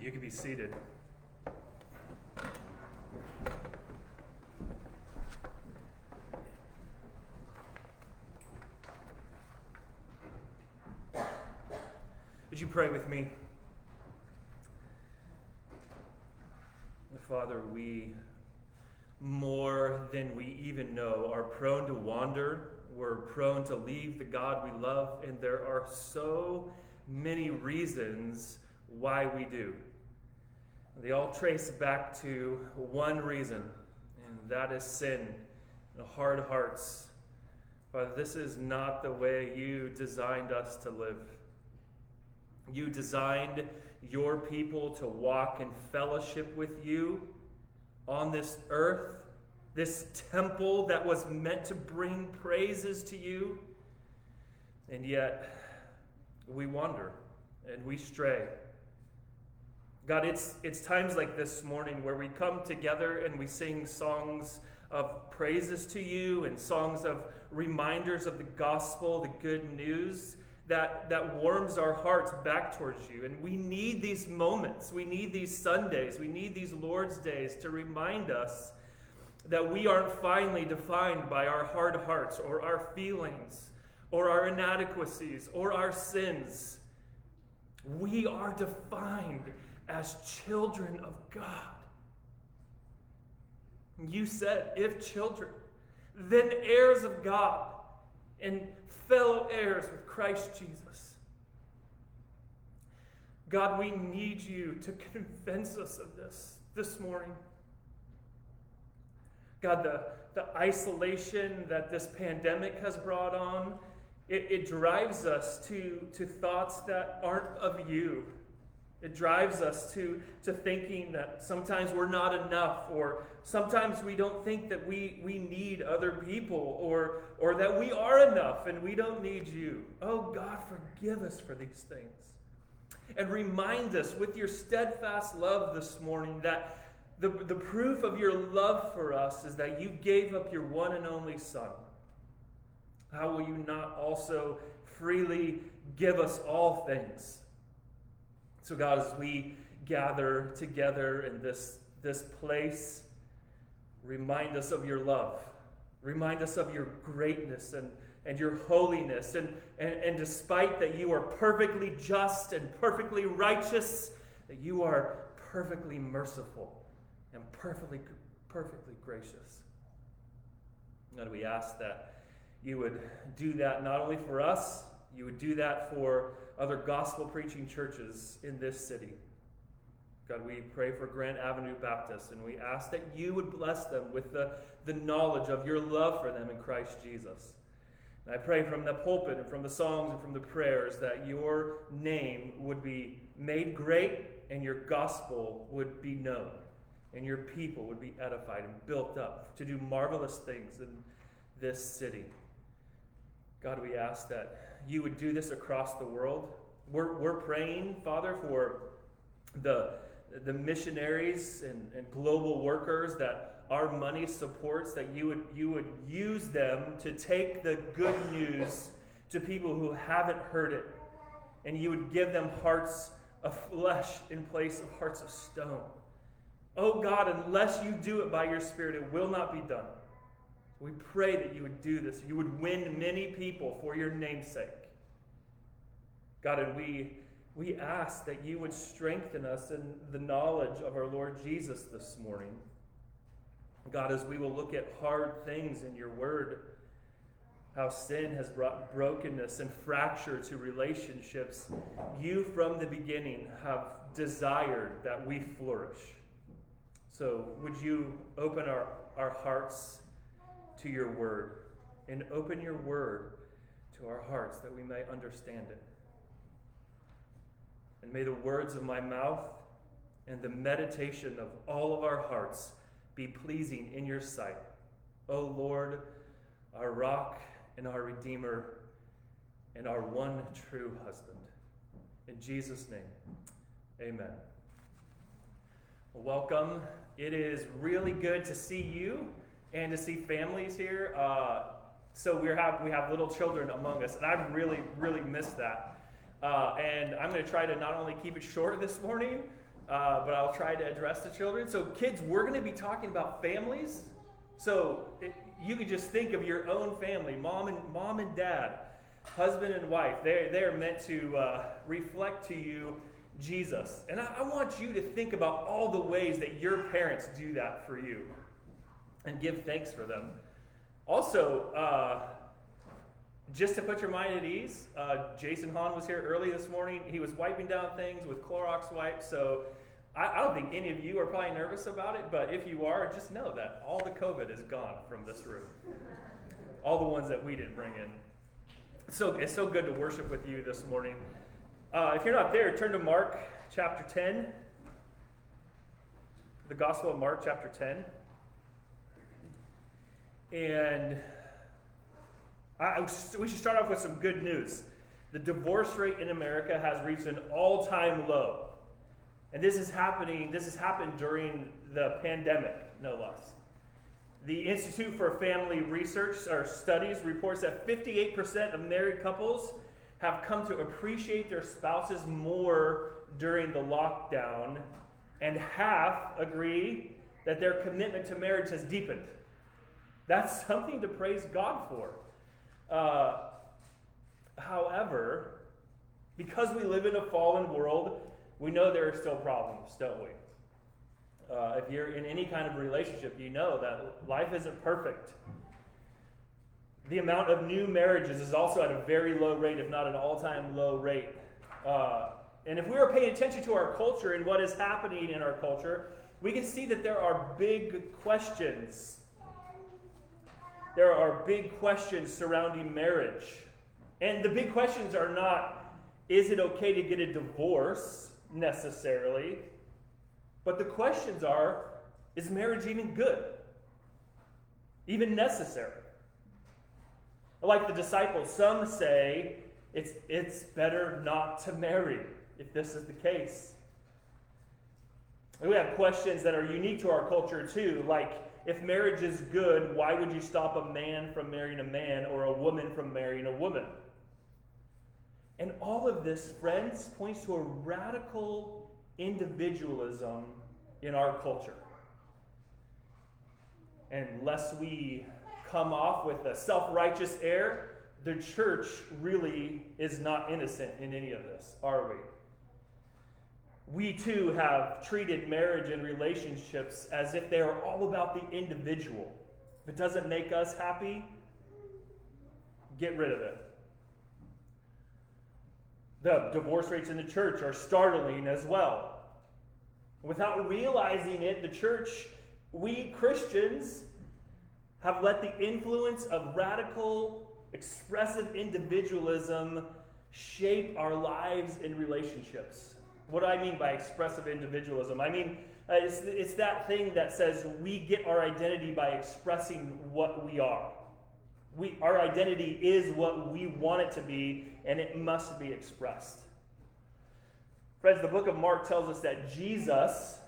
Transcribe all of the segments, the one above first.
You can be seated. Would you pray with me? Father, we more than we even know are prone to wander. We're prone to leave the God we love, and there are so many reasons why we do. They all trace back to one reason, and that is sin and hard hearts. But this is not the way you designed us to live. You designed your people to walk in fellowship with you on this earth, this temple that was meant to bring praises to you. And yet, we wander and we stray. God, it's, it's times like this morning where we come together and we sing songs of praises to you and songs of reminders of the gospel, the good news that, that warms our hearts back towards you. And we need these moments. We need these Sundays. We need these Lord's days to remind us that we aren't finally defined by our hard hearts or our feelings or our inadequacies or our sins. We are defined as children of God. You said, if children, then heirs of God and fellow heirs with Christ Jesus. God, we need you to convince us of this this morning. God, the, the isolation that this pandemic has brought on, it, it drives us to, to thoughts that aren't of you. It drives us to, to thinking that sometimes we're not enough, or sometimes we don't think that we, we need other people, or, or that we are enough and we don't need you. Oh God, forgive us for these things. And remind us with your steadfast love this morning that the, the proof of your love for us is that you gave up your one and only Son. How will you not also freely give us all things? So, God, as we gather together in this, this place, remind us of your love. Remind us of your greatness and, and your holiness. And, and, and despite that you are perfectly just and perfectly righteous, that you are perfectly merciful and perfectly, perfectly gracious. God, we ask that you would do that not only for us, you would do that for other gospel preaching churches in this city. God, we pray for Grant Avenue Baptist, and we ask that you would bless them with the, the knowledge of your love for them in Christ Jesus. And I pray from the pulpit and from the songs and from the prayers that your name would be made great and your gospel would be known, and your people would be edified and built up to do marvelous things in this city. God, we ask that you would do this across the world. We're, we're praying, Father, for the, the missionaries and, and global workers that our money supports, that you would, you would use them to take the good news to people who haven't heard it. And you would give them hearts of flesh in place of hearts of stone. Oh God, unless you do it by your Spirit, it will not be done. We pray that you would do this. You would win many people for your namesake. God, and we, we ask that you would strengthen us in the knowledge of our Lord Jesus this morning. God, as we will look at hard things in your word, how sin has brought brokenness and fracture to relationships, you from the beginning have desired that we flourish. So, would you open our, our hearts to your word and open your word to our hearts that we may understand it. And may the words of my mouth and the meditation of all of our hearts be pleasing in your sight. O Lord, our rock and our redeemer and our one true husband. In Jesus' name, amen. Welcome. It is really good to see you and to see families here. Uh, so we have we have little children among us, and I've really really missed that. Uh, and I'm going to try to not only keep it short this morning, uh, but I'll try to address the children. So, kids, we're going to be talking about families. So, it, you can just think of your own family, mom and mom and dad, husband and wife. They're, they're meant to uh, reflect to you Jesus. And I, I want you to think about all the ways that your parents do that for you and give thanks for them. Also, uh, just to put your mind at ease, uh, Jason Hahn was here early this morning. He was wiping down things with Clorox wipes. So I, I, don't think any of you are probably nervous about it, but if you are, just know that all the COVID is gone from this room. All the ones that we didn't bring in. So it's so good to worship with you this morning. Uh, if you're not there, turn to Mark chapter 10. The Gospel of Mark chapter 10. And I, we should start off with some good news. The divorce rate in America has reached an all-time low. And this is happening, this has happened during the pandemic, no less. The Institute for Family Research or Studies reports that 58% of married couples have come to appreciate their spouses more during the lockdown, and half agree that their commitment to marriage has deepened. That's something to praise God for. Uh, however, because we live in a fallen world, we know there are still problems, don't we? Uh, if you're in any kind of relationship, you know that life isn't perfect. The amount of new marriages is also at a very low rate, if not an all time low rate. Uh, and if we are paying attention to our culture and what is happening in our culture, we can see that there are big questions there are big questions surrounding marriage. And the big questions are not is it okay to get a divorce necessarily? But the questions are is marriage even good? Even necessary? Like the disciples, some say it's, it's better not to marry if this is the case. we have questions that are unique to our culture too, like if marriage is good, why would you stop a man from marrying a man or a woman from marrying a woman? And all of this, friends, points to a radical individualism in our culture. And lest we come off with a self righteous air, the church really is not innocent in any of this, are we? We too have treated marriage and relationships as if they are all about the individual. If it doesn't make us happy, get rid of it. The divorce rates in the church are startling as well. Without realizing it, the church, we Christians, have let the influence of radical, expressive individualism shape our lives and relationships. What do I mean by expressive individualism? I mean, uh, it's, it's that thing that says we get our identity by expressing what we are. We, our identity is what we want it to be, and it must be expressed. Friends, the book of Mark tells us that Jesus,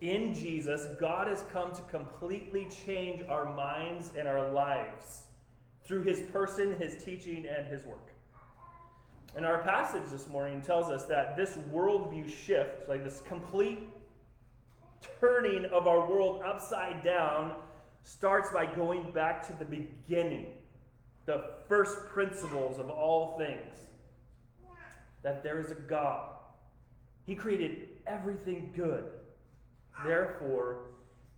in Jesus, God has come to completely change our minds and our lives through his person, his teaching, and his work. And our passage this morning tells us that this worldview shift, like this complete turning of our world upside down, starts by going back to the beginning, the first principles of all things. That there is a God. He created everything good. Therefore,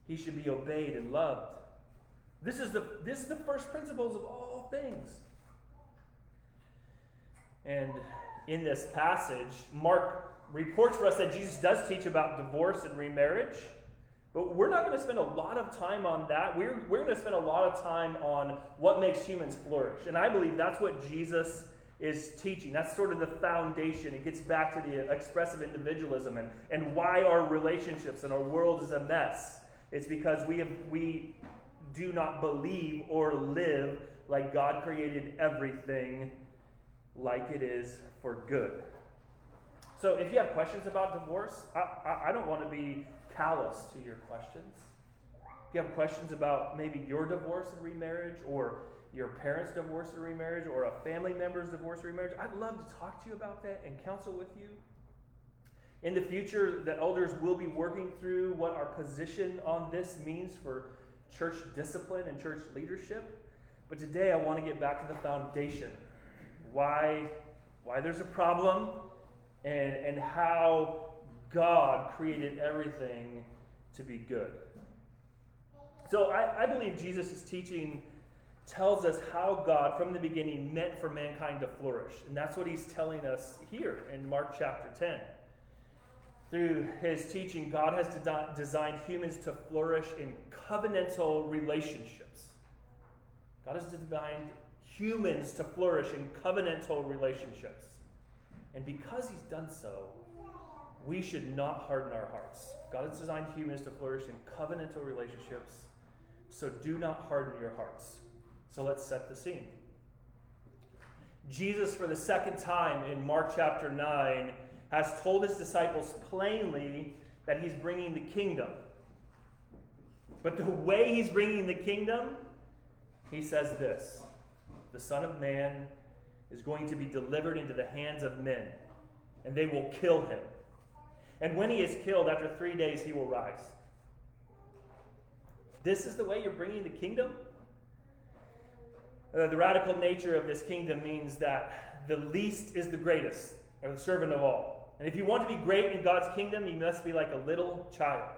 he should be obeyed and loved. This is the, this is the first principles of all things. And in this passage, Mark reports for us that Jesus does teach about divorce and remarriage. But we're not going to spend a lot of time on that. We're, we're going to spend a lot of time on what makes humans flourish. And I believe that's what Jesus is teaching. That's sort of the foundation. It gets back to the expressive individualism and, and why our relationships and our world is a mess. It's because we, have, we do not believe or live like God created everything like it is for good. So if you have questions about divorce, I, I, I don't want to be callous to your questions. If you have questions about maybe your divorce and remarriage, or your parents' divorce and remarriage, or a family member's divorce and remarriage, I'd love to talk to you about that and counsel with you. In the future, the elders will be working through what our position on this means for church discipline and church leadership. But today I want to get back to the foundation. Why, why there's a problem and, and how God created everything to be good. So I, I believe Jesus' teaching tells us how God, from the beginning, meant for mankind to flourish. And that's what he's telling us here in Mark chapter 10. Through his teaching, God has de- designed humans to flourish in covenantal relationships. God has designed humans to flourish in covenantal relationships. And because he's done so, we should not harden our hearts. God has designed humans to flourish in covenantal relationships, so do not harden your hearts. So let's set the scene. Jesus, for the second time in Mark chapter 9, has told his disciples plainly that he's bringing the kingdom. But the way he's bringing the kingdom, he says this The Son of Man is going to be delivered into the hands of men, and they will kill him. And when he is killed, after three days, he will rise. This is the way you're bringing the kingdom? Uh, the radical nature of this kingdom means that the least is the greatest, or the servant of all. And if you want to be great in God's kingdom, you must be like a little child,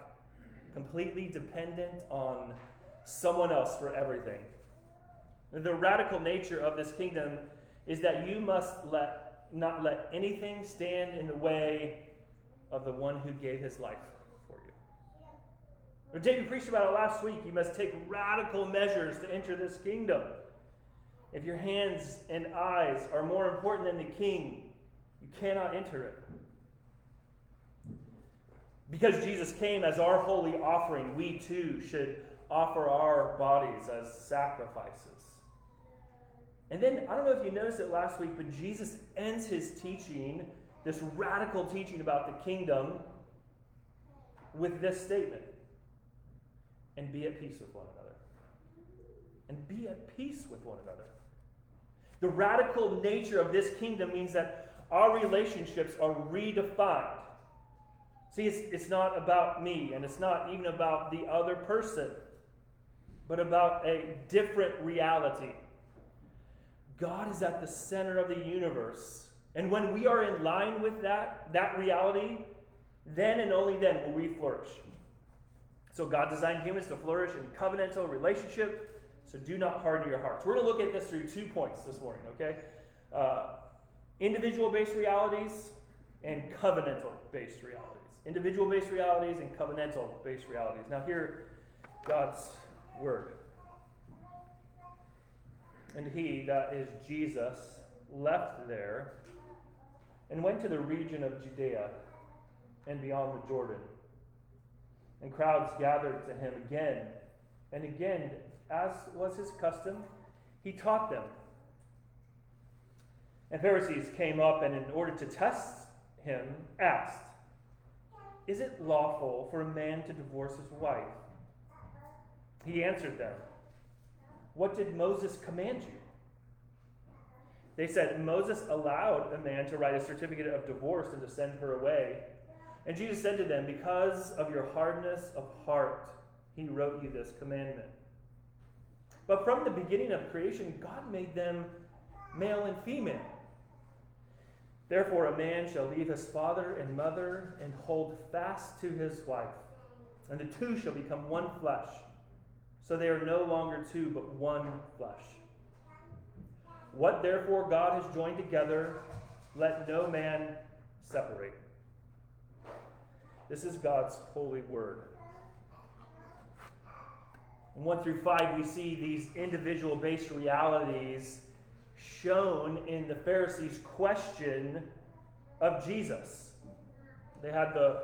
completely dependent on someone else for everything. The radical nature of this kingdom is that you must let, not let anything stand in the way of the one who gave his life for you. David preached about it last week. You must take radical measures to enter this kingdom. If your hands and eyes are more important than the king, you cannot enter it. Because Jesus came as our holy offering, we too should offer our bodies as sacrifices. And then, I don't know if you noticed it last week, but Jesus ends his teaching, this radical teaching about the kingdom, with this statement and be at peace with one another. And be at peace with one another. The radical nature of this kingdom means that our relationships are redefined. See, it's, it's not about me, and it's not even about the other person, but about a different reality. God is at the center of the universe. And when we are in line with that, that reality, then and only then will we flourish. So God designed humans to flourish in covenantal relationship so do not harden your hearts. We're going to look at this through two points this morning, okay? Uh, individual based realities and covenantal based realities. Individual based realities and covenantal based realities. Now, here, God's word. And he, that is Jesus, left there and went to the region of Judea and beyond the Jordan. And crowds gathered to him again and again as was his custom, he taught them. And Pharisees came up and, in order to test him, asked, Is it lawful for a man to divorce his wife? He answered them, What did Moses command you? They said, Moses allowed a man to write a certificate of divorce and to send her away. And Jesus said to them, Because of your hardness of heart, he wrote you this commandment. But from the beginning of creation, God made them male and female. Therefore, a man shall leave his father and mother and hold fast to his wife, and the two shall become one flesh. So they are no longer two, but one flesh. What therefore God has joined together, let no man separate. This is God's holy word. In 1 through 5, we see these individual based realities shown in the Pharisees' question of Jesus. They had the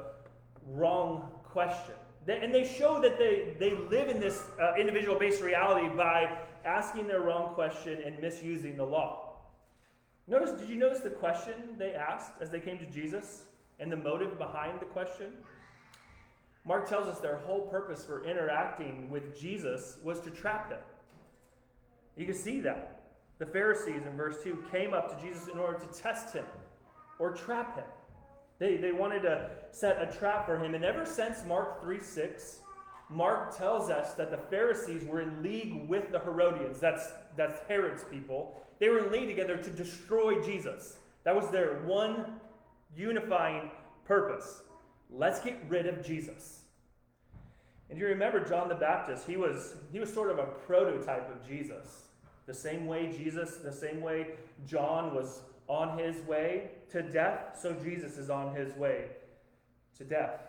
wrong question. And they show that they, they live in this uh, individual based reality by asking their wrong question and misusing the law. Notice, did you notice the question they asked as they came to Jesus and the motive behind the question? Mark tells us their whole purpose for interacting with Jesus was to trap him. You can see that. The Pharisees in verse 2 came up to Jesus in order to test him or trap him. They, they wanted to set a trap for him. And ever since Mark 3 6, Mark tells us that the Pharisees were in league with the Herodians. That's, that's Herod's people. They were in league together to destroy Jesus. That was their one unifying purpose. Let's get rid of Jesus. And you remember John the Baptist, he was, he was sort of a prototype of Jesus. The same way Jesus, the same way John was on his way to death, so Jesus is on his way to death.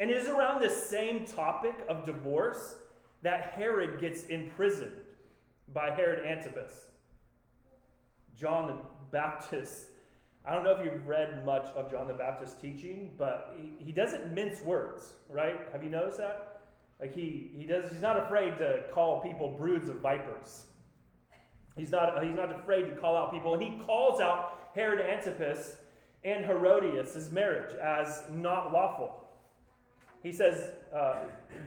And it is around this same topic of divorce that Herod gets imprisoned by Herod Antipas. John the Baptist, I don't know if you've read much of John the Baptist's teaching, but he, he doesn't mince words, right? Have you noticed that? Like he, he does, he's not afraid to call people broods of vipers. He's not, he's not afraid to call out people, and he calls out Herod Antipas and Herodias' marriage as not lawful. He says, uh,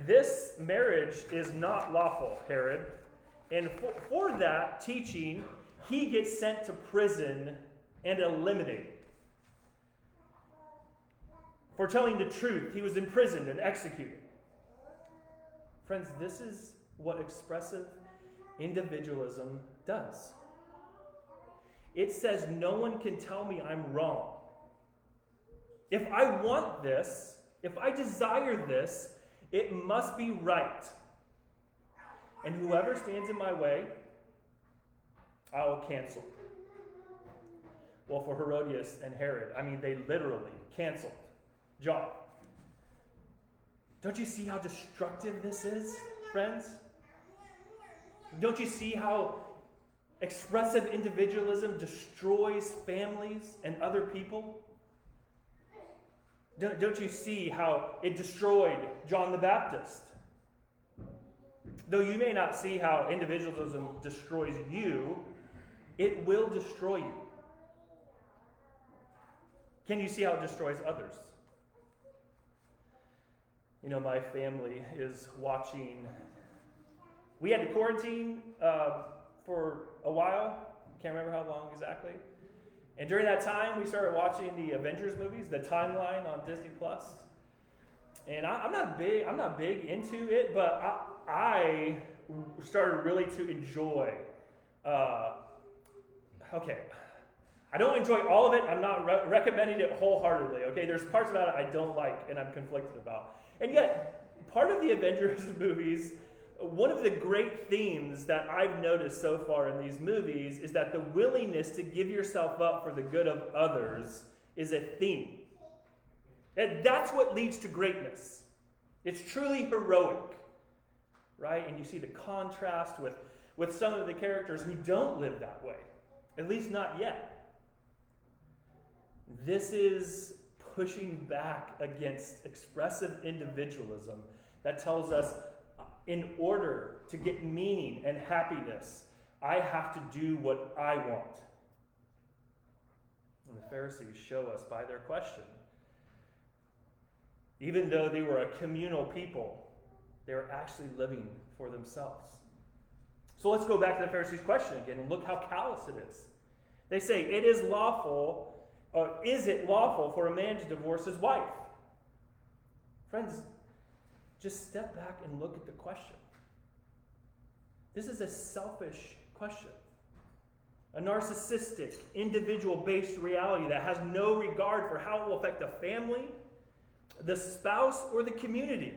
This marriage is not lawful, Herod. And for, for that teaching, he gets sent to prison and eliminated. For telling the truth, he was imprisoned and executed. Friends, this is what expressive individualism does. It says, No one can tell me I'm wrong. If I want this, if I desire this, it must be right. And whoever stands in my way, I will cancel. Well, for Herodias and Herod, I mean, they literally canceled John. Don't you see how destructive this is, friends? Don't you see how expressive individualism destroys families and other people? Don't, don't you see how it destroyed John the Baptist? Though you may not see how individualism destroys you, it will destroy you. Can you see how it destroys others? You know, my family is watching we had to quarantine uh, for a while. Can't remember how long exactly. And during that time, we started watching the Avengers movies, the timeline on Disney Plus. And I, am not big. I'm not big into it, but I, I started really to enjoy. Uh, okay, I don't enjoy all of it. I'm not re- recommending it wholeheartedly. Okay, there's parts about it I don't like and I'm conflicted about. And yet, part of the Avengers movies one of the great themes that I've noticed so far in these movies is that the willingness to give yourself up for the good of others is a theme. And that's what leads to greatness. It's truly heroic, right? And you see the contrast with, with some of the characters who don't live that way, at least not yet. This is pushing back against expressive individualism that tells us in order to get meaning and happiness, I have to do what I want. And the Pharisees show us by their question. Even though they were a communal people, they were actually living for themselves. So let's go back to the Pharisees' question again and look how callous it is. They say, It is lawful, or is it lawful for a man to divorce his wife? Friends, just step back and look at the question. This is a selfish question, a narcissistic, individual based reality that has no regard for how it will affect the family, the spouse, or the community.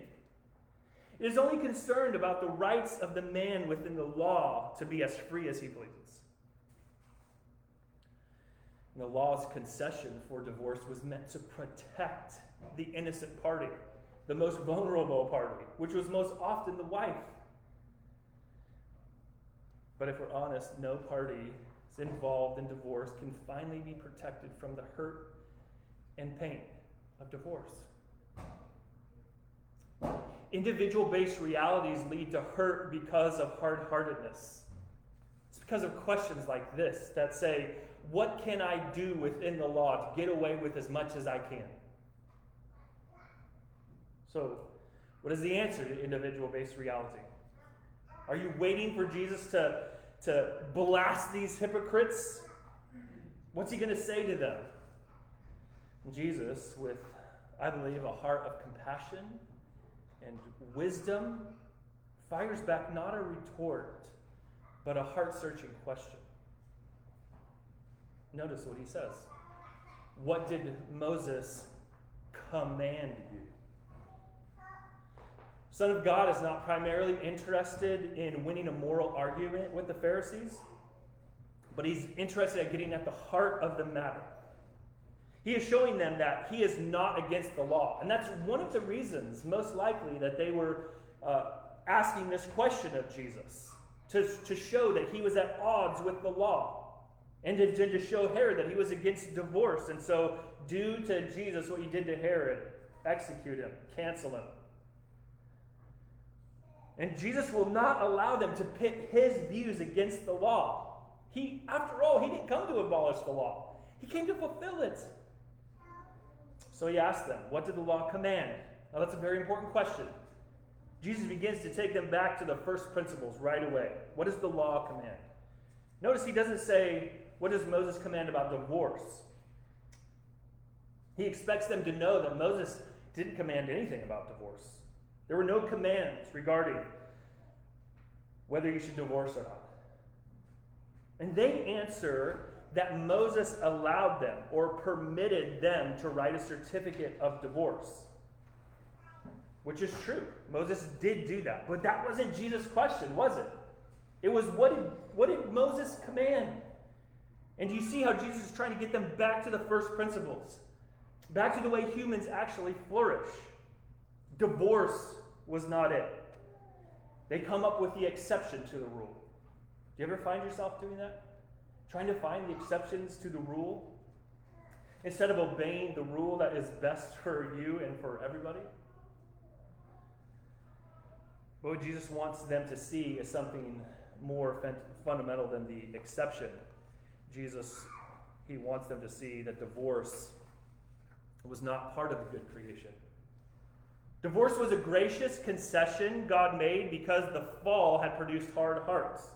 It is only concerned about the rights of the man within the law to be as free as he pleases. And the law's concession for divorce was meant to protect the innocent party the most vulnerable party, which was most often the wife. But if we're honest, no party involved in divorce can finally be protected from the hurt and pain of divorce. Individual based realities lead to hurt because of hard heartedness. It's because of questions like this that say, What can I do within the law to get away with as much as I can? So, what is the answer to individual based reality? Are you waiting for Jesus to, to blast these hypocrites? What's he going to say to them? Jesus, with, I believe, a heart of compassion and wisdom, fires back not a retort, but a heart searching question. Notice what he says. What did Moses command you? Son of God is not primarily interested in winning a moral argument with the Pharisees, but he's interested in getting at the heart of the matter. He is showing them that he is not against the law. And that's one of the reasons, most likely, that they were uh, asking this question of Jesus to, to show that he was at odds with the law and to, to show Herod that he was against divorce. And so, do to Jesus what you did to Herod execute him, cancel him. And Jesus will not allow them to pit his views against the law. He, after all, he didn't come to abolish the law. He came to fulfill it. So he asked them, What did the law command? Now that's a very important question. Jesus begins to take them back to the first principles right away. What does the law command? Notice he doesn't say, What does Moses command about divorce? He expects them to know that Moses didn't command anything about divorce. There were no commands regarding whether you should divorce or not. And they answer that Moses allowed them or permitted them to write a certificate of divorce, which is true. Moses did do that. But that wasn't Jesus' question, was it? It was what did, what did Moses command? And you see how Jesus is trying to get them back to the first principles, back to the way humans actually flourish. Divorce was not it. They come up with the exception to the rule. Do you ever find yourself doing that? Trying to find the exceptions to the rule instead of obeying the rule that is best for you and for everybody? What Jesus wants them to see is something more fundamental than the exception. Jesus, he wants them to see that divorce was not part of the good creation. Divorce was a gracious concession God made because the fall had produced hard hearts.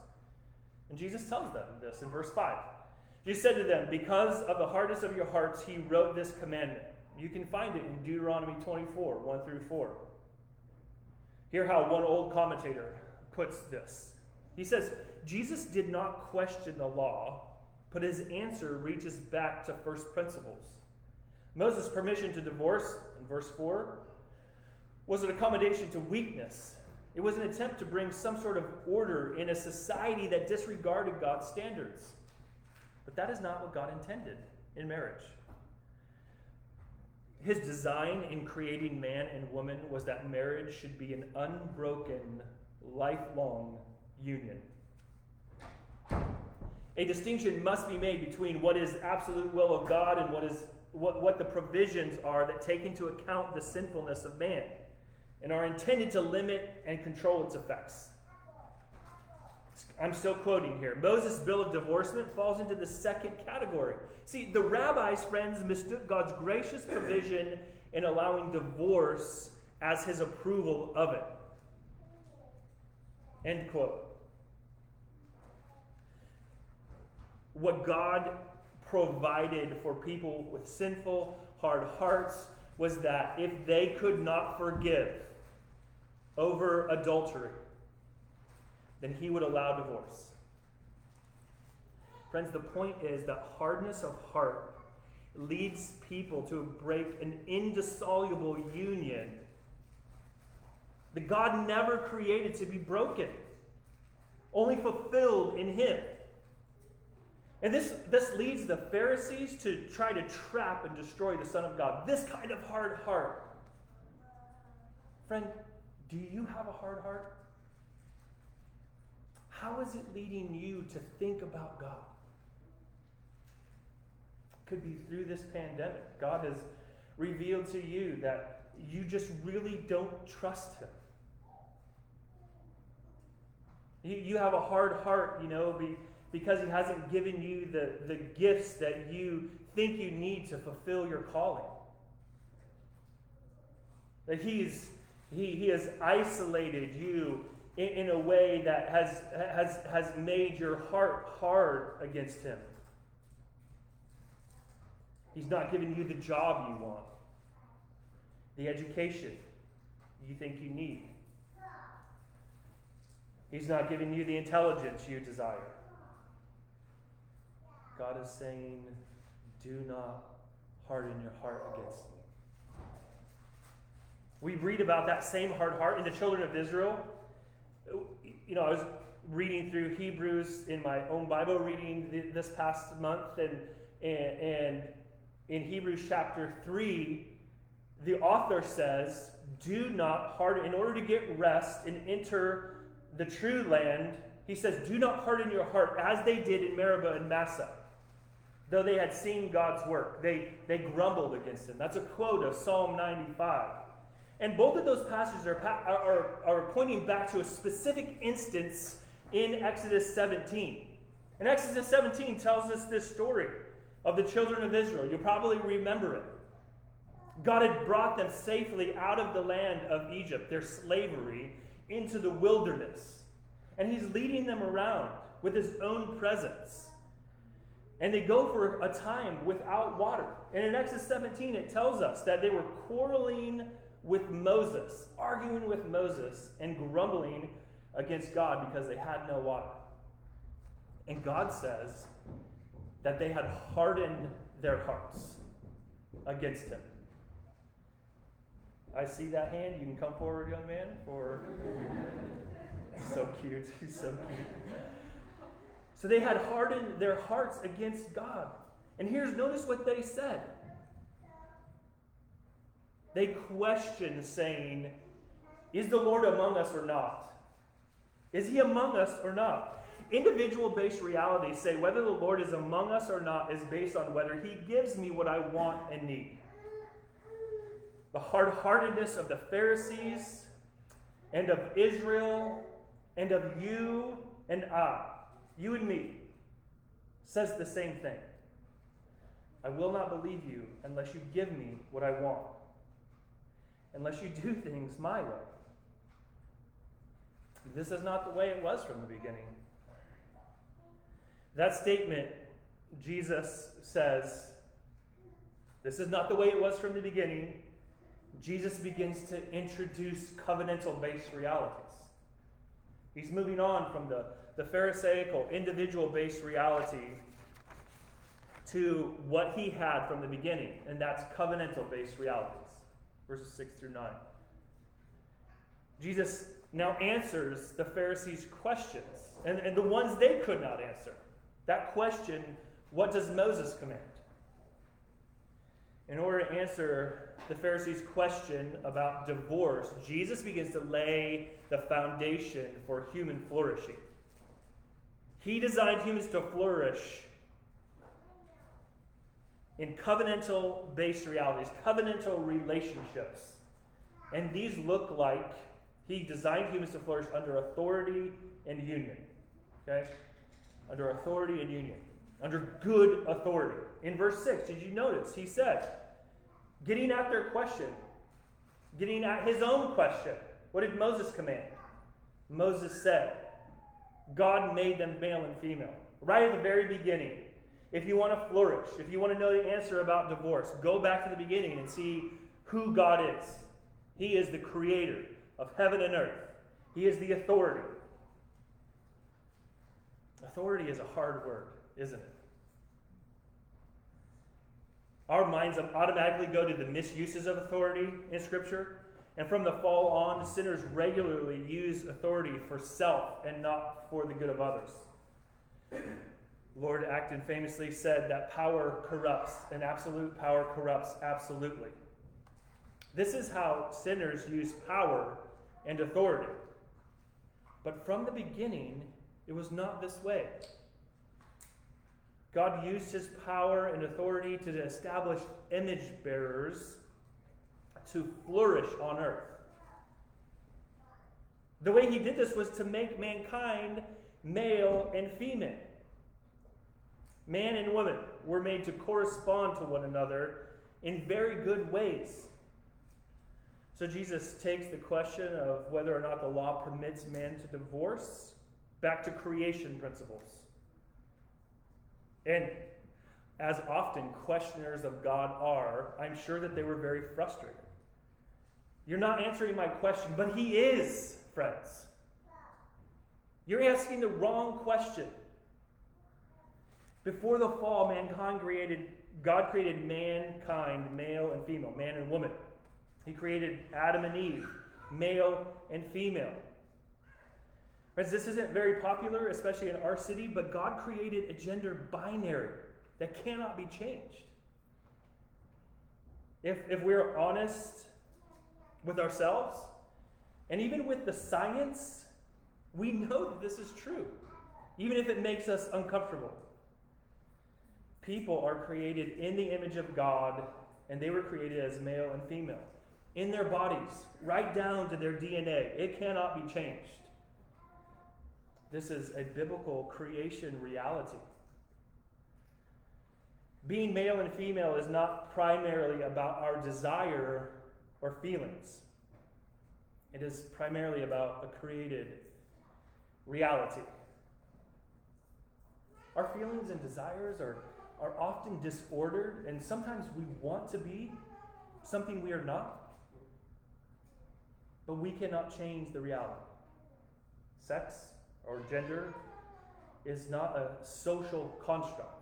And Jesus tells them this in verse 5. Jesus said to them, Because of the hardness of your hearts, he wrote this commandment. You can find it in Deuteronomy 24, 1 through 4. Hear how one old commentator puts this. He says, Jesus did not question the law, but his answer reaches back to first principles. Moses' permission to divorce, in verse 4, was an accommodation to weakness. It was an attempt to bring some sort of order in a society that disregarded God's standards. But that is not what God intended in marriage. His design in creating man and woman was that marriage should be an unbroken, lifelong union. A distinction must be made between what is absolute will of God and what is what, what the provisions are that take into account the sinfulness of man and are intended to limit and control its effects. I'm still quoting here. Moses' bill of divorcement falls into the second category. See, the rabbis, friends, mistook God's gracious provision in allowing divorce as his approval of it. End quote. What God provided for people with sinful, hard hearts was that if they could not forgive, over adultery, then he would allow divorce. Friends, the point is that hardness of heart leads people to break an indissoluble union that God never created to be broken, only fulfilled in Him. And this, this leads the Pharisees to try to trap and destroy the Son of God. This kind of hard heart. Friend, do you have a hard heart? How is it leading you to think about God? Could be through this pandemic. God has revealed to you that you just really don't trust Him. You, you have a hard heart, you know, be, because He hasn't given you the, the gifts that you think you need to fulfill your calling. That He's he, he has isolated you in, in a way that has, has, has made your heart hard against Him. He's not giving you the job you want, the education you think you need. He's not giving you the intelligence you desire. God is saying, do not harden your heart against me. We read about that same hard heart in the children of Israel. You know, I was reading through Hebrews in my own Bible reading this past month, and, and, and in Hebrews chapter 3, the author says, Do not harden, in order to get rest and enter the true land, he says, Do not harden your heart as they did in Meribah and Massah. Though they had seen God's work, they, they grumbled against him. That's a quote of Psalm 95. And both of those passages are, are, are pointing back to a specific instance in Exodus 17. And Exodus 17 tells us this story of the children of Israel. You'll probably remember it. God had brought them safely out of the land of Egypt, their slavery, into the wilderness. And He's leading them around with His own presence. And they go for a time without water. And in Exodus 17, it tells us that they were quarreling with Moses, arguing with Moses, and grumbling against God because they had no water. And God says that they had hardened their hearts against him. I see that hand. You can come forward, young man, for. so cute. He's so cute. So they had hardened their hearts against God. And here's notice what they said. They question, saying, Is the Lord among us or not? Is he among us or not? Individual based realities say whether the Lord is among us or not is based on whether he gives me what I want and need. The hard heartedness of the Pharisees and of Israel and of you and I, you and me, says the same thing. I will not believe you unless you give me what I want, unless you do things my way. This is not the way it was from the beginning. That statement, Jesus says, this is not the way it was from the beginning. Jesus begins to introduce covenantal based realities. He's moving on from the, the Pharisaical, individual based reality to what he had from the beginning, and that's covenantal based realities. Verses 6 through 9. Jesus now answers the Pharisees' questions, and, and the ones they could not answer. That question, what does Moses command? In order to answer the Pharisees' question about divorce, Jesus begins to lay the foundation for human flourishing. He designed humans to flourish in covenantal based realities, covenantal relationships. And these look like he designed humans to flourish under authority and union. Okay? Under authority and union. Under good authority. In verse 6, did you notice? He said, getting at their question, getting at his own question. What did Moses command? Moses said, God made them male and female. Right at the very beginning. If you want to flourish, if you want to know the answer about divorce, go back to the beginning and see who God is. He is the creator of heaven and earth. He is the authority. Authority is a hard word, isn't it? Our minds automatically go to the misuses of authority in Scripture. And from the fall on, sinners regularly use authority for self and not for the good of others. Lord Acton famously said that power corrupts, and absolute power corrupts absolutely. This is how sinners use power and authority. But from the beginning, it was not this way. God used his power and authority to establish image bearers to flourish on earth. The way he did this was to make mankind male and female. Man and woman were made to correspond to one another in very good ways. So Jesus takes the question of whether or not the law permits man to divorce back to creation principles. And as often questioners of God are, I'm sure that they were very frustrated. You're not answering my question, but He is, friends. You're asking the wrong question. Before the fall, mankind created, God created mankind, male and female, man and woman. He created Adam and Eve, male and female. Friends, this isn't very popular, especially in our city, but God created a gender binary that cannot be changed. If, if we're honest with ourselves and even with the science, we know that this is true, even if it makes us uncomfortable. People are created in the image of God, and they were created as male and female in their bodies, right down to their DNA. It cannot be changed. This is a biblical creation reality. Being male and female is not primarily about our desire or feelings. It is primarily about a created reality. Our feelings and desires are, are often disordered, and sometimes we want to be something we are not, but we cannot change the reality. Sex or gender is not a social construct.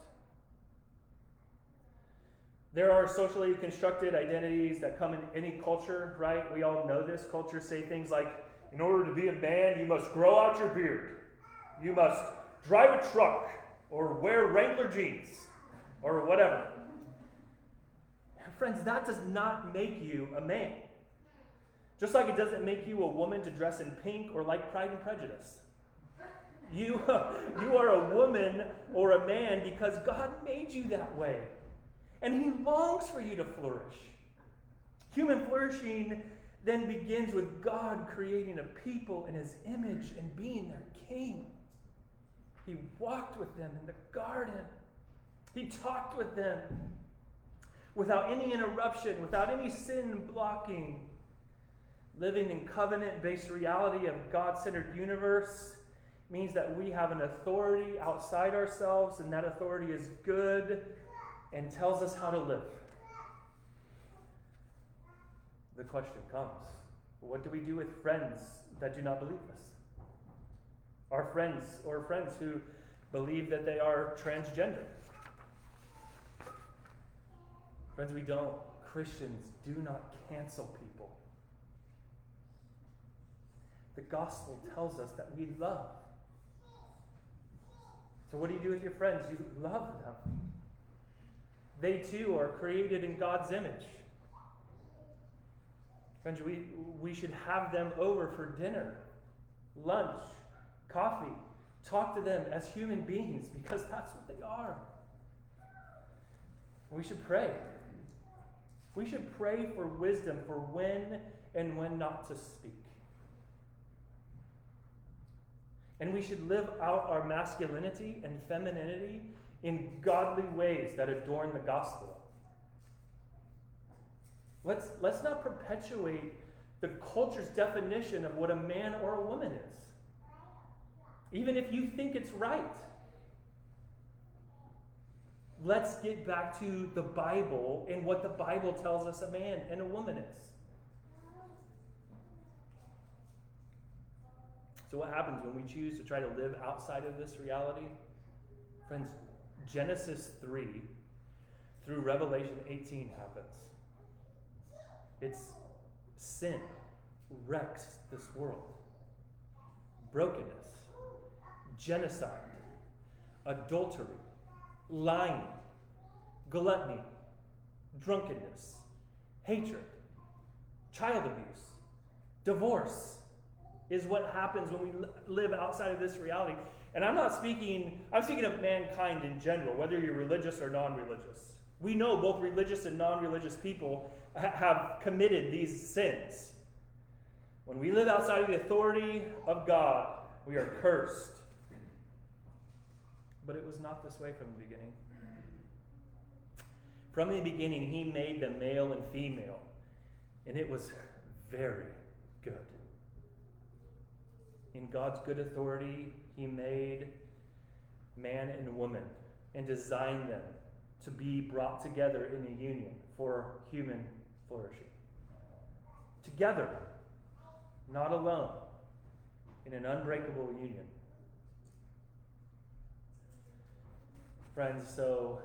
There are socially constructed identities that come in any culture, right? We all know this. Cultures say things like, in order to be a man, you must grow out your beard. You must drive a truck or wear Wrangler jeans or whatever. Friends, that does not make you a man. Just like it doesn't make you a woman to dress in pink or like Pride and Prejudice. You, you are a woman or a man because God made you that way. And He longs for you to flourish. Human flourishing then begins with God creating a people in His image and being their king. He walked with them in the garden, He talked with them without any interruption, without any sin blocking. Living in covenant based reality of God centered universe means that we have an authority outside ourselves, and that authority is good and tells us how to live. The question comes what do we do with friends that do not believe this? Our friends or friends who believe that they are transgender. Friends, we don't. Christians do not cancel people. The gospel tells us that we love. So, what do you do with your friends? You love them. They too are created in God's image. Friends, we, we should have them over for dinner, lunch, coffee. Talk to them as human beings because that's what they are. We should pray. We should pray for wisdom for when and when not to speak. And we should live out our masculinity and femininity in godly ways that adorn the gospel. Let's, let's not perpetuate the culture's definition of what a man or a woman is, even if you think it's right. Let's get back to the Bible and what the Bible tells us a man and a woman is. So, what happens when we choose to try to live outside of this reality? Friends, Genesis 3 through Revelation 18 happens. It's sin wrecks this world. Brokenness, genocide, adultery, lying, gluttony, drunkenness, hatred, child abuse, divorce is what happens when we live outside of this reality. And I'm not speaking, I'm speaking of mankind in general, whether you're religious or non religious. We know both religious and non religious people ha- have committed these sins. When we live outside of the authority of God, we are cursed. But it was not this way from the beginning. From the beginning, He made them male and female, and it was very good. In God's good authority, he made man and woman and designed them to be brought together in a union for human flourishing. Together, not alone, in an unbreakable union. Friends, so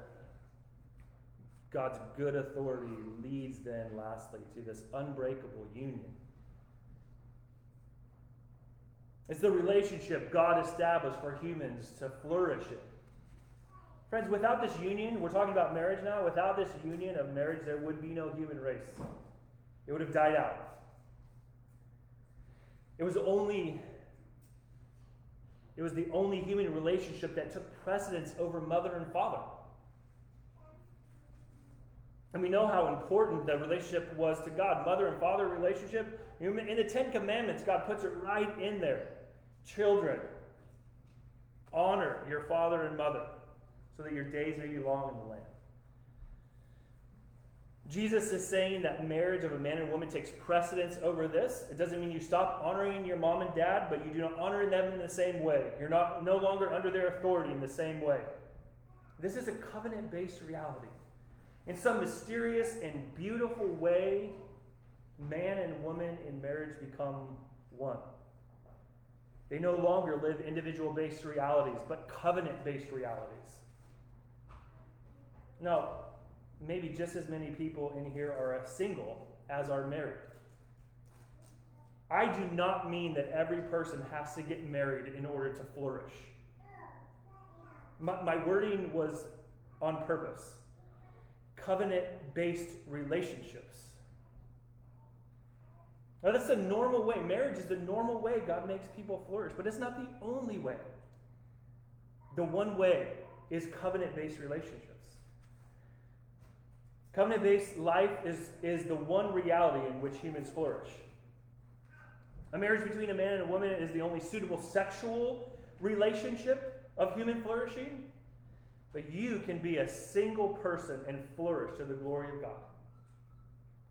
God's good authority leads then, lastly, to this unbreakable union. It's the relationship God established for humans to flourish in. Friends, without this union, we're talking about marriage now, without this union of marriage, there would be no human race. It would have died out. It was only it was the only human relationship that took precedence over mother and father. And we know how important the relationship was to God. Mother and father relationship. In the Ten Commandments, God puts it right in there. Children, honor your father and mother so that your days may be long in the land. Jesus is saying that marriage of a man and woman takes precedence over this. It doesn't mean you stop honoring your mom and dad, but you do not honor them in the same way. You're not no longer under their authority in the same way. This is a covenant-based reality. In some mysterious and beautiful way, man and woman in marriage become one. They no longer live individual based realities, but covenant based realities. Now, maybe just as many people in here are single as are married. I do not mean that every person has to get married in order to flourish. My, my wording was on purpose covenant based relationships. Now, that's the normal way. Marriage is the normal way God makes people flourish, but it's not the only way. The one way is covenant based relationships. Covenant based life is, is the one reality in which humans flourish. A marriage between a man and a woman is the only suitable sexual relationship of human flourishing. But you can be a single person and flourish to the glory of God.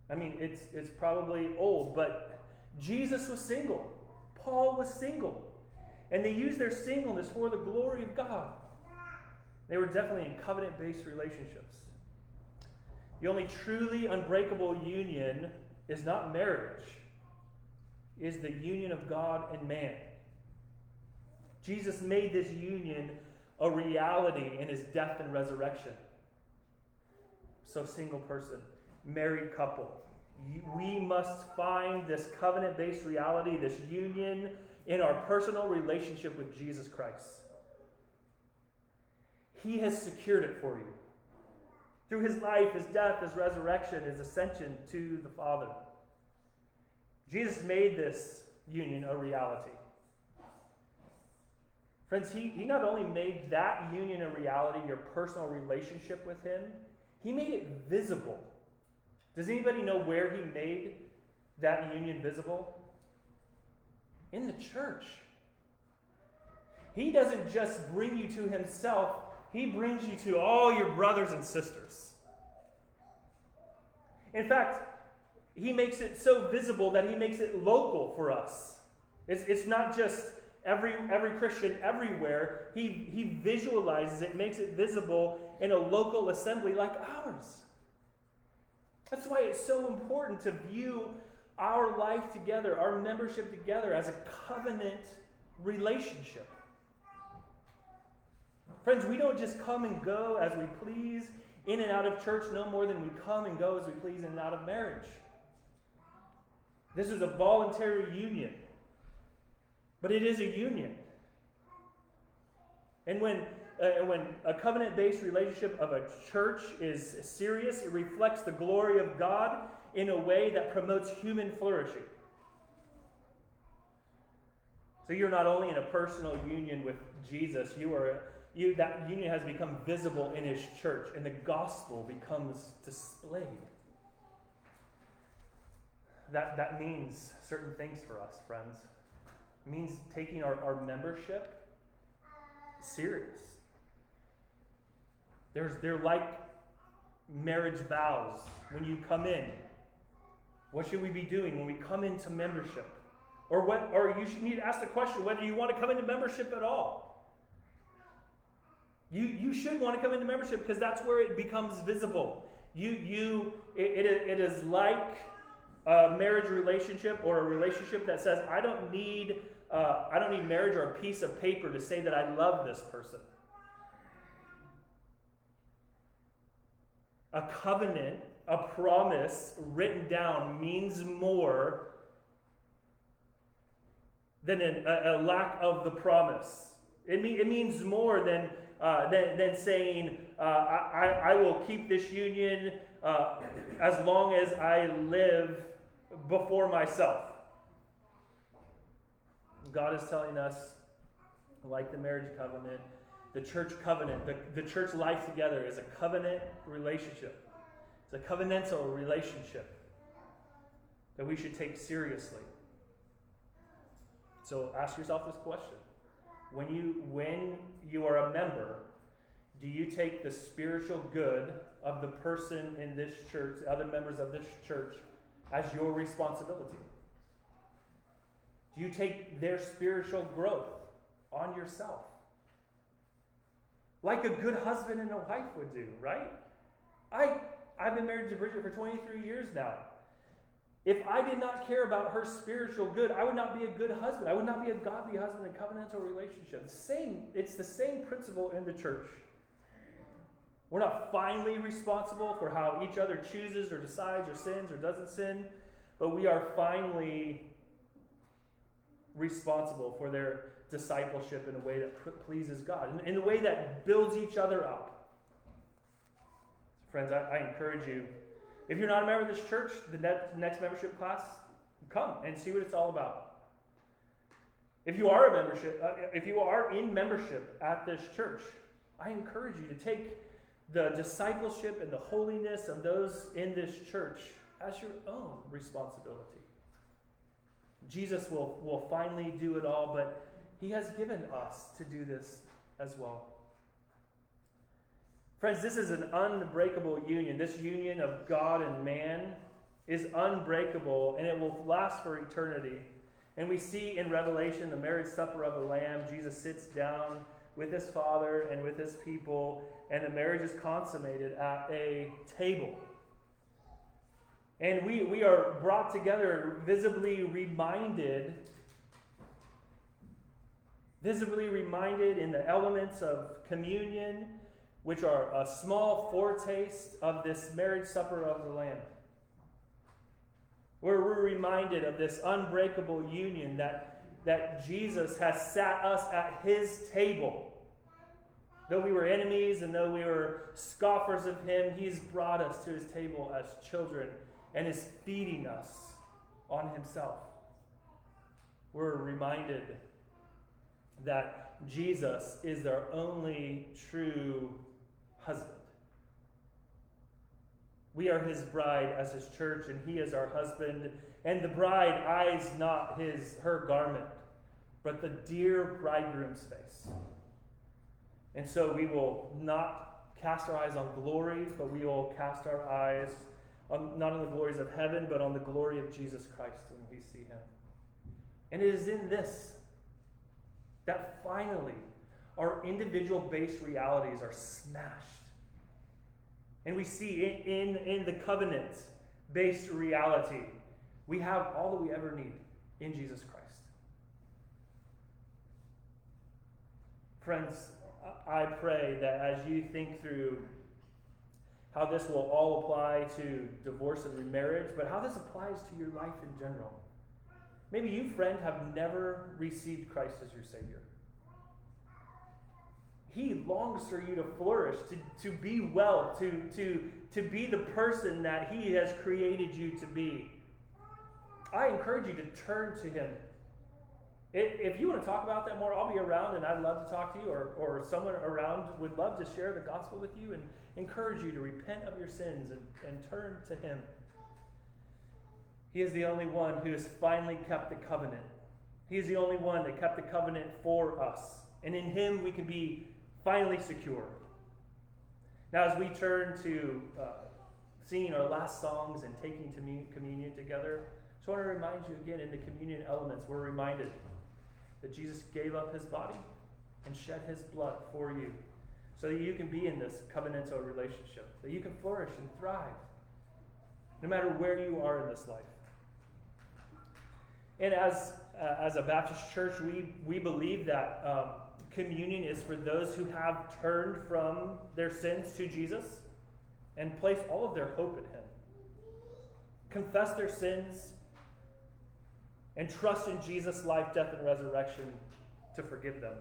I mean, it's, it's probably old, but Jesus was single. Paul was single. And they used their singleness for the glory of God. They were definitely in covenant based relationships. The only truly unbreakable union is not marriage, is the union of God and man. Jesus made this union a reality in his death and resurrection. So, single person, married couple, we must find this covenant based reality, this union in our personal relationship with Jesus Christ. He has secured it for you through his life, his death, his resurrection, his ascension to the Father. Jesus made this union a reality. Friends, he, he not only made that union a reality, your personal relationship with him, he made it visible. Does anybody know where he made that union visible? In the church. He doesn't just bring you to himself, he brings you to all your brothers and sisters. In fact, he makes it so visible that he makes it local for us. It's, it's not just every, every Christian everywhere. He, he visualizes it, makes it visible in a local assembly like ours. That's why it's so important to view our life together, our membership together, as a covenant relationship. Friends, we don't just come and go as we please in and out of church no more than we come and go as we please in and out of marriage. This is a voluntary union. But it is a union. And when, uh, when a covenant based relationship of a church is serious, it reflects the glory of God in a way that promotes human flourishing. So you're not only in a personal union with Jesus, you are that union has become visible in his church, and the gospel becomes displayed. That, that means certain things for us, friends. It means taking our, our membership serious. There's, they're like marriage vows when you come in. What should we be doing when we come into membership? Or, what, or you should need to ask the question whether you want to come into membership at all. You, you should want to come into membership because that's where it becomes visible. You, you, it, it, it is like a marriage relationship or a relationship that says, I don't need, uh, I don't need marriage or a piece of paper to say that I love this person. A covenant, a promise written down means more than an, a, a, lack of the promise. It, mean, it means more than, uh, than, than saying, uh, I, I will keep this union uh, as long as I live before myself. God is telling us, like the marriage covenant, the church covenant, the, the church life together is a covenant relationship. It's a covenantal relationship that we should take seriously. So ask yourself this question. When you when you are a member, do you take the spiritual good of the person in this church, other members of this church, as your responsibility? Do you take their spiritual growth on yourself? Like a good husband and a wife would do, right? I, I've been married to Bridget for 23 years now. If I did not care about her spiritual good, I would not be a good husband. I would not be a godly husband in covenantal relationship. Same, it's the same principle in the church. We're not finally responsible for how each other chooses or decides or sins or doesn't sin, but we are finally responsible for their discipleship in a way that pleases God, in, a way that builds each other up. Friends, I, I encourage you if you're not a member of this church, the next membership class, come and see what it's all about. If you are a membership, uh, if you are in membership at this church, I encourage you to take the discipleship and the holiness of those in this church as your own responsibility. Jesus will, will finally do it all, but he has given us to do this as well. Friends, this is an unbreakable union. This union of God and man is unbreakable and it will last for eternity. And we see in Revelation the marriage supper of the Lamb. Jesus sits down with his Father and with his people, and the marriage is consummated at a table. And we, we are brought together, visibly reminded, visibly reminded in the elements of communion which are a small foretaste of this marriage supper of the Lamb. Where we're reminded of this unbreakable union that, that Jesus has sat us at his table. Though we were enemies and though we were scoffers of him, he's brought us to his table as children and is feeding us on himself. We're reminded that Jesus is our only true husband. We are his bride as his church, and he is our husband. And the bride eyes not his her garment, but the dear bridegroom's face. And so we will not cast our eyes on glory, but we will cast our eyes on, not on the glories of heaven, but on the glory of Jesus Christ when we see him. And it is in this that finally our individual based realities are smashed and we see in, in, in the covenant based reality, we have all that we ever need in Jesus Christ. Friends, I pray that as you think through how this will all apply to divorce and remarriage, but how this applies to your life in general. Maybe you, friend, have never received Christ as your Savior. He longs for you to flourish, to, to be well, to, to, to be the person that He has created you to be. I encourage you to turn to Him. If you want to talk about that more, I'll be around and I'd love to talk to you, or, or someone around would love to share the gospel with you and encourage you to repent of your sins and, and turn to Him. He is the only one who has finally kept the covenant. He is the only one that kept the covenant for us. And in Him we can be finally secure. Now, as we turn to uh, singing our last songs and taking communion together, I just want to remind you again in the communion elements, we're reminded that Jesus gave up his body and shed his blood for you, so that you can be in this covenantal relationship, that you can flourish and thrive, no matter where you are in this life. And as, uh, as a Baptist church, we, we believe that um, communion is for those who have turned from their sins to Jesus and place all of their hope in Him. Confess their sins and trust in Jesus' life, death, and resurrection to forgive them.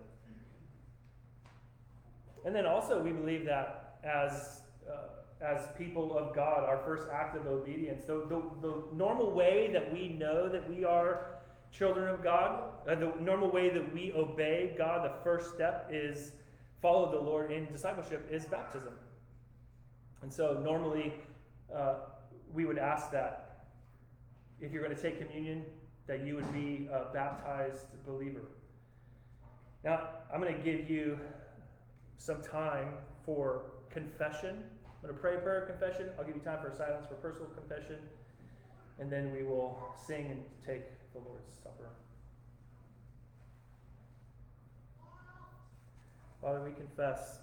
And then also, we believe that as, uh, as people of God, our first act of obedience, the, the, the normal way that we know that we are children of God, uh, the normal way that we obey God, the first step is follow the Lord in discipleship, is baptism. And so, normally, uh, we would ask that if you're going to take communion, that you would be a baptized believer. Now, I'm going to give you some time for confession. I'm going to pray a prayer of confession. I'll give you time for silence for personal confession. And then we will sing and take the Lord's Supper. Father, we confess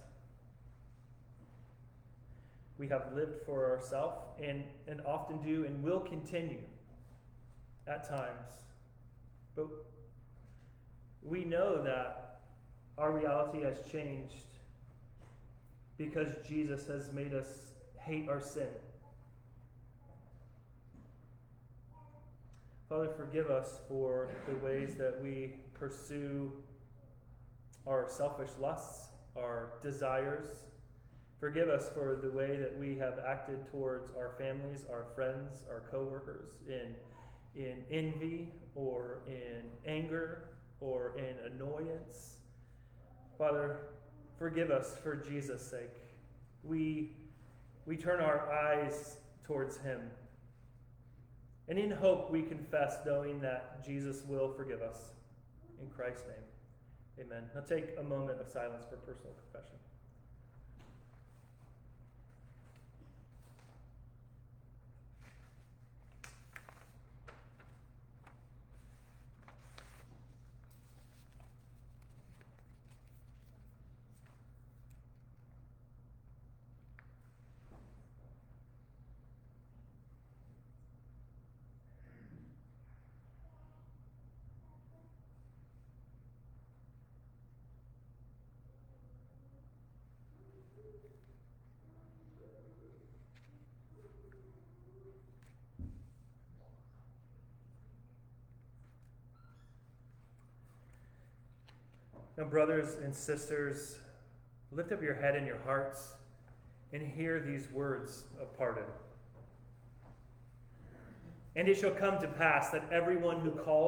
we have lived for ourselves and, and often do and will continue at times. But we know that our reality has changed because Jesus has made us hate our sin. Father, forgive us for the ways that we pursue our selfish lusts, our desires. Forgive us for the way that we have acted towards our families, our friends, our coworkers in in envy or in anger or in annoyance. Father, forgive us for Jesus' sake. We, we turn our eyes towards Him. And in hope, we confess, knowing that Jesus will forgive us. In Christ's name, amen. Now take a moment of silence for personal confession. Now, brothers and sisters, lift up your head and your hearts and hear these words of pardon. And it shall come to pass that everyone who calls